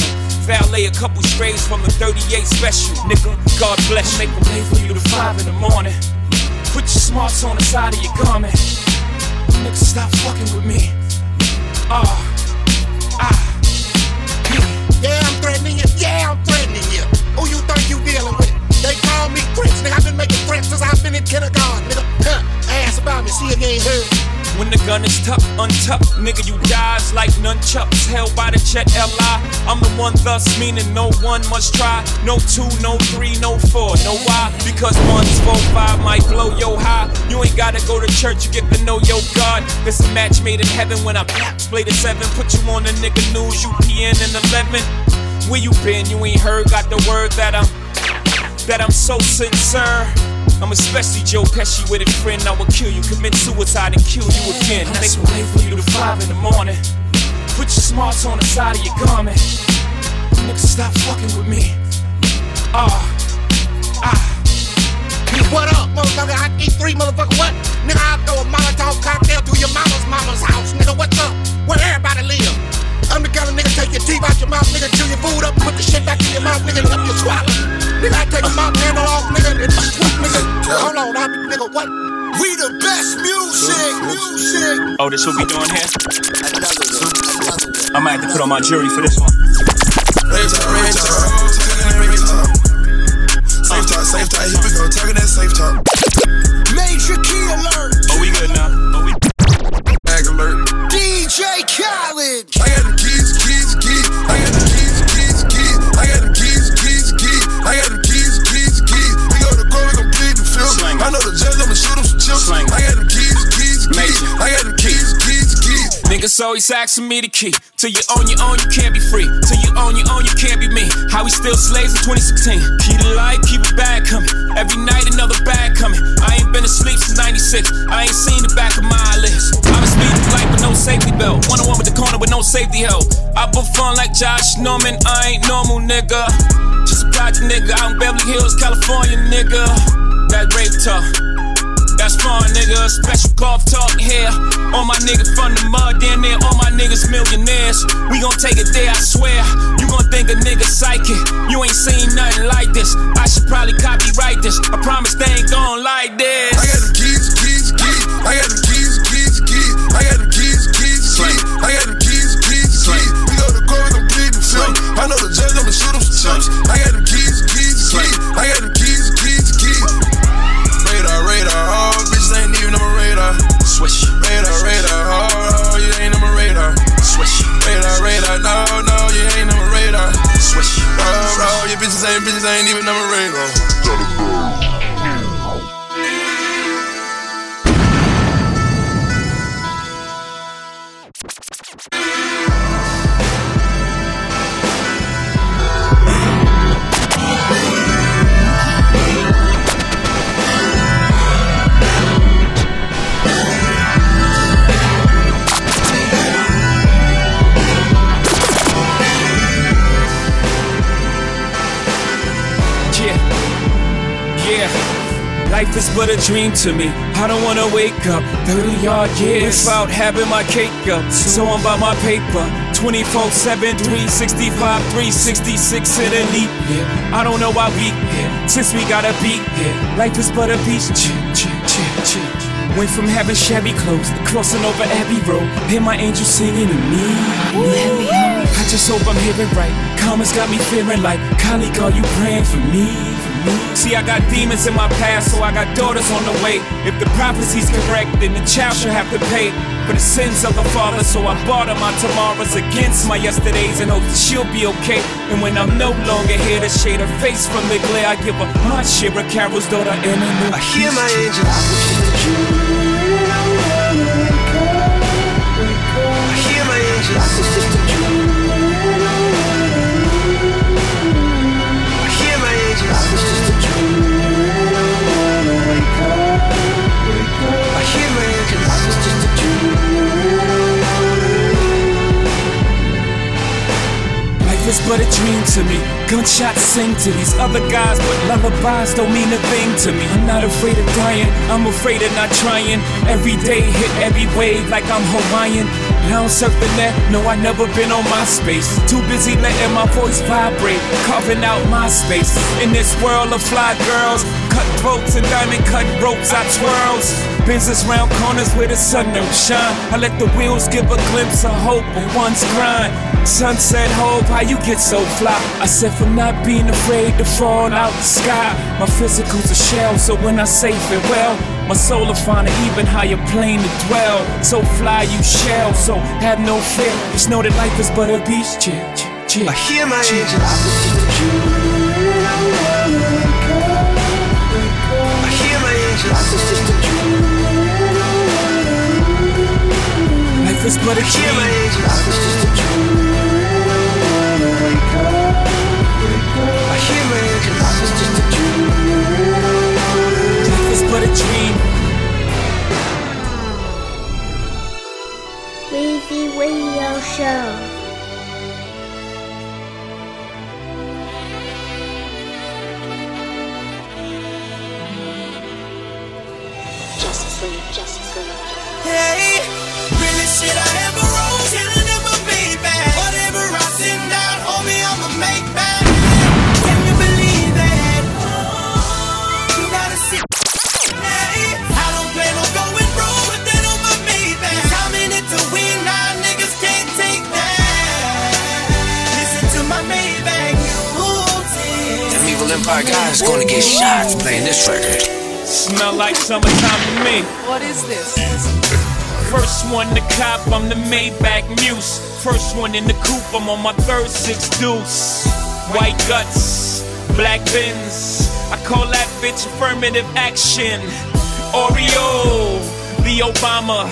[SPEAKER 4] Valet a couple strays from the 38 special, nigga. God bless, make a way for you to five in the morning. Put your smarts on the side of your garment. Nigga, stop fucking with me. Ah, ah.
[SPEAKER 2] Yeah, I'm threatening you. Yeah, I'm threatening you. Who you think you dealing with? They call me threats, nigga. I've been making threats since I've been in kindergarten, nigga. Huh. Ask about me, see if you ain't heard.
[SPEAKER 4] When the gun is tucked, untucked, nigga, you dies like nunchucks held by the Jet Li. I'm the one, thus meaning no one must try. No two, no three, no four. no why? Because one's four, five might blow yo high. You ain't gotta go to church, you get to know your God. This a match made in heaven when I play the seven. Put you on the nigga news, you PN in 11. Where you been? You ain't heard, got the word that I'm that I'm so sincere. I'm especially Joe Pesci with a friend. I will kill you, commit suicide and kill you again. Make a way for you to five in the morning. Put your smarts on the side of your garment. Nigga, stop fucking with me. Ah, ah.
[SPEAKER 2] What up, motherfucker? I eat three motherfucker. What? Nigga, I'll throw a Molotov cocktail to your mama's nigga, what?
[SPEAKER 7] We the best music, music.
[SPEAKER 4] Oh, this what we doing here? I might have to put on my jury for this one.
[SPEAKER 8] Rage talk, rage talk, rage talk. Safe talk, safe talk. Here we go, talking that safe talk.
[SPEAKER 7] Major key alert.
[SPEAKER 4] Oh, we good now? Oh, we
[SPEAKER 8] Mag alert.
[SPEAKER 7] DJ Khaled.
[SPEAKER 8] I got the keys, keys, keys.
[SPEAKER 4] Niggas always asking me the key. Till you own your own, you can't be free. Till you own your own, you can't be me. How we still slaves in 2016. Keep the light, keep it bag coming. Every night another bag coming. I ain't been asleep since 96. I ain't seen the back of my eyelids. I'm been speeding through life with no safety belt. One on one with the corner with no safety help. I fun like Josh Norman. I ain't normal, nigga. Just a project nigga in Beverly Hills, California, nigga. That rape talk. That's fun, nigga. Special golf talk here. All my niggas from the mud, damn near all my niggas millionaires. We gon' take it there, I swear. You gon' think a nigga psychic. You ain't seen nothing like this. I should probably copyright this. I promise they ain't gon' like this.
[SPEAKER 8] I got the keys, keys, keys. I got the keys, keys, keys. I got the keys, keys, keys. I got the keys, keys, keys. We go to court, we gon' plead the fifth. I know the judge, I'ma shoot him some chips. I got the bitches ain't, even on
[SPEAKER 4] But a dream to me. I don't wanna wake up 30 odd years without having my cake up. So I'm by my paper. 24 7, 365, 366 in a leap. Yeah. I don't know why we here since we got a beat. Yeah. Life is but a beach. Ch- ch- ch- ch- Went from having shabby clothes crossing over Abbey Road. Hear my angel singing to me. I just hope I'm hearing right. Karma's got me feeling like, colleague, are you praying for me? See, I got demons in my past, so I got daughters on the way. If the prophecy's correct, then the child should have to pay for the sins of the father. So I bought barter my tomorrows against my yesterdays and hope that she'll be okay. And when I'm no longer here to shade her face from the glare, I give her my share of Carol's daughter and a new
[SPEAKER 7] I hear my angels.
[SPEAKER 4] But a dream to me. Gunshots sing to these other guys, but lullabies don't mean a thing to me. I'm not afraid of dying, I'm afraid of not trying. Every day hit every wave like I'm Hawaiian. I don't surf the net, no, I never been on MySpace. Too busy letting my voice vibrate, carving out my space. In this world of fly girls, cutthroats and diamond cut ropes, I twirls. Business round corners where the sun don't shine. I let the wheels give a glimpse of hope on one's grind. Sunset hope, how you get so fly? I said from not being afraid to fall out the sky. My physical's a shell, so when I say farewell, my soul will find an even higher plane to dwell. So fly, you shall, so have no fear. Just know that life is but a beach. Chill.
[SPEAKER 7] I hear my angels. I hear my angels.
[SPEAKER 4] Life is but a
[SPEAKER 7] I hear my
[SPEAKER 4] dream.
[SPEAKER 7] angels. I hear my angels.
[SPEAKER 4] Life is but a dream.
[SPEAKER 1] Weezy Radio Show.
[SPEAKER 9] Them evil guys gonna get shot for playing this record.
[SPEAKER 4] Smell like summertime to me.
[SPEAKER 10] What is this?
[SPEAKER 4] First one to cop, I'm the Maybach Muse. First one in the coupe, I'm on my third six deuce. White guts, black bins. I call that bitch affirmative action. Oreo, the Obama.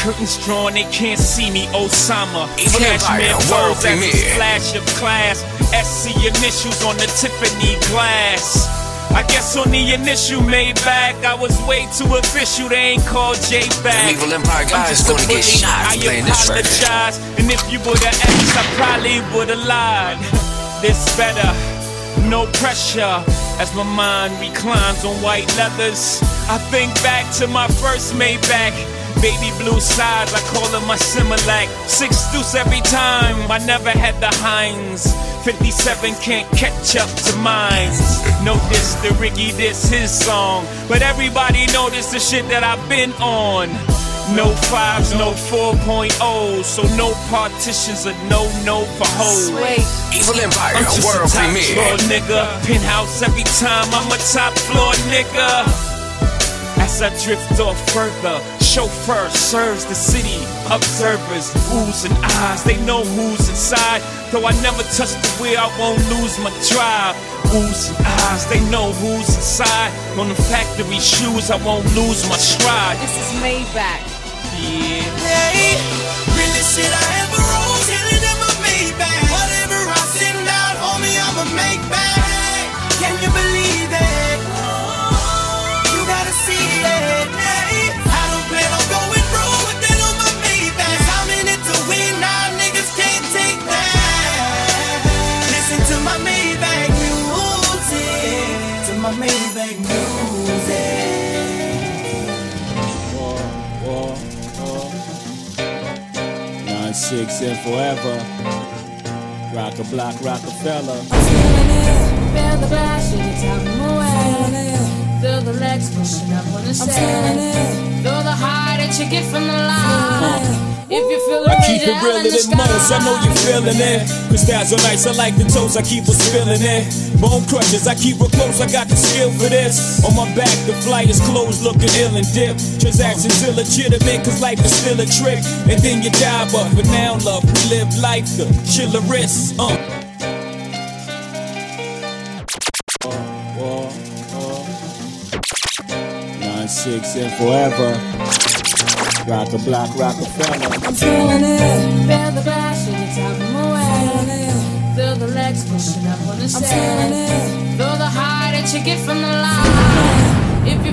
[SPEAKER 4] Curtains drawn, they can't see me, Osama. Cashmere furs as a flash of class. SC initials on the Tiffany glass. I guess on the initial Maybach, I was way too official. They ain't called J back.
[SPEAKER 9] Evil empire guys gonna get shot
[SPEAKER 4] I
[SPEAKER 9] playing this record.
[SPEAKER 4] apologize. And if you would've asked, I probably would've lied. (laughs) This better, no pressure. As my mind reclines on white leathers, I think back to my first Maybach. Baby blue sides, I call them my Similac. Six deuce every time, I never had the Heinz. 57 can't catch up to mine. No this, the Ricky, this his song. But everybody noticed the shit that I've been on. No fives, no 4.0, so no partitions or no no for hoes.
[SPEAKER 10] Wait.
[SPEAKER 9] Evil Empire,
[SPEAKER 4] I'm just
[SPEAKER 9] world
[SPEAKER 4] a top
[SPEAKER 9] premiere.
[SPEAKER 4] floor nigga. Penthouse every time I'm a top floor nigga. As I drift off further, chauffeur serves the city. Observers, oohs and eyes, they know who's inside. Though I never touch the wheel, I won't lose my drive. Oohs and eyes, they know who's inside. On the factory shoes, I won't lose my stride.
[SPEAKER 10] This is Maybach.
[SPEAKER 4] Yeah.
[SPEAKER 7] Hey, really shit I ever.
[SPEAKER 4] Forever. Rock a block, Roc-A-Fella.
[SPEAKER 10] Feel the flash anytime I'm away. Feel the legs pushing up on the set. Feel the high that you get from the line. If you feel
[SPEAKER 4] I keep it realer than most. I know you're feeling it. Crystals are nice, I like the toast, I keep her spilling it. Bone crushes, I keep her close, I got the skill for this. On my back, the flyers closed, looking ill and dip. Transactions illegitimate, cause life is still a trick. And then you die, but for now, love, we live life the chillerist. Uh. Nine six and forever. Rock a block, Roc-A-Fella.
[SPEAKER 10] I'm feeling it. Feel the bash in the top of my way. Feel the legs pushing up on the sand. Feel the high that you get from the line.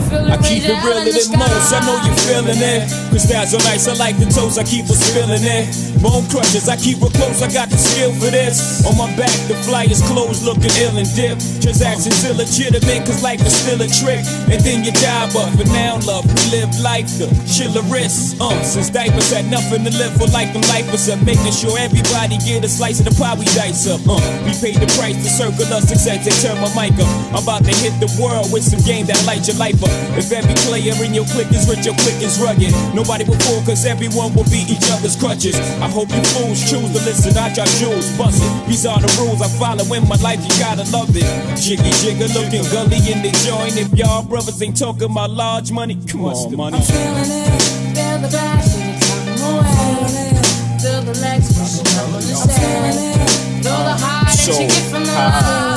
[SPEAKER 4] I keep it realer than most. I know you're feeling it. Crystals are nice, I like the toast, I keep her spilling it. Bone crushes, I keep her close, I got the skill for this. On my back, the flyers closed, looking ill and dip. Transactions illegitimate, cause life is still a trick. And then you die, but for now, love, we live life the chillerist. Uh, since diapers had nothing to live for, like them lifers up, making sure everybody get a slice of the pie we dice up. Uh, we paid the price to circle us success, they turn my mic up. I'm about to hit the world with some game that light your life up. If every player in your clique is rich, your clique is rugged. Nobody will fall, cause everyone will be each other's crutches. I hope you fools choose to listen, I your jewels. Bust it. These are the rules I follow in my life, you gotta love it. Jiggy jigger looking gully in the joint. If y'all brothers ain't talking about large money, come on, money.
[SPEAKER 10] I'm feeling it. Feel the bash in the top of my way. Feel the legs pushing up on the sand. Feel the high that you get from the
[SPEAKER 4] high.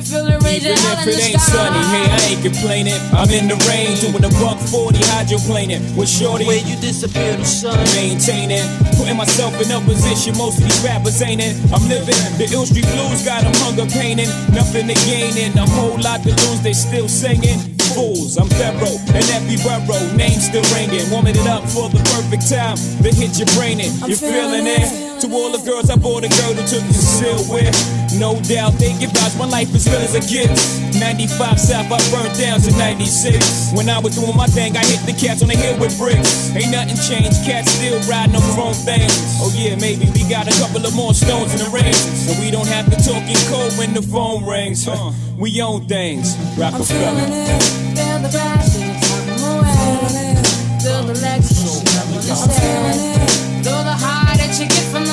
[SPEAKER 10] Line. If you feel it, raise
[SPEAKER 4] Even if it ain't sunny, hey. I ain't complaining. I'm in the rain, doing a buck 40 hydroplaning. With shorty,
[SPEAKER 11] Where you disappear the sun.
[SPEAKER 4] maintaining, putting myself in a position most of these rappers ain't in. I'm living the ill street blues, got them hunger painting, nothing to gain and a whole lot to lose. They still singing. Fools, I'm Pharaoh, and every borough, name still ringing. Warming it up for the perfect time to hit your brain in. You're feeling it? To all the girls, I bought a girl who took you still with. No doubt, they give out my life as real as a gift. 95 South, I burned down to 96. When I was doing my thing, I hit the cats on the hill with bricks. Ain't nothing changed, cats still riding on chrome things. Oh yeah, maybe we got a couple of more stones in the ring. So we don't have to talk in code when the phone rings. Huh. We own things.
[SPEAKER 10] I'm
[SPEAKER 4] Roc-A-Fella.
[SPEAKER 10] feeling it. Feel the bash in the top of my way. Feel the legs pushing up on the sand. Feel the high that you get from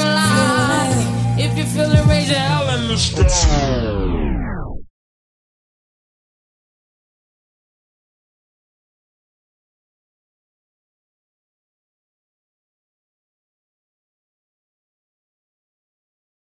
[SPEAKER 10] feel the rays of hell in the sky.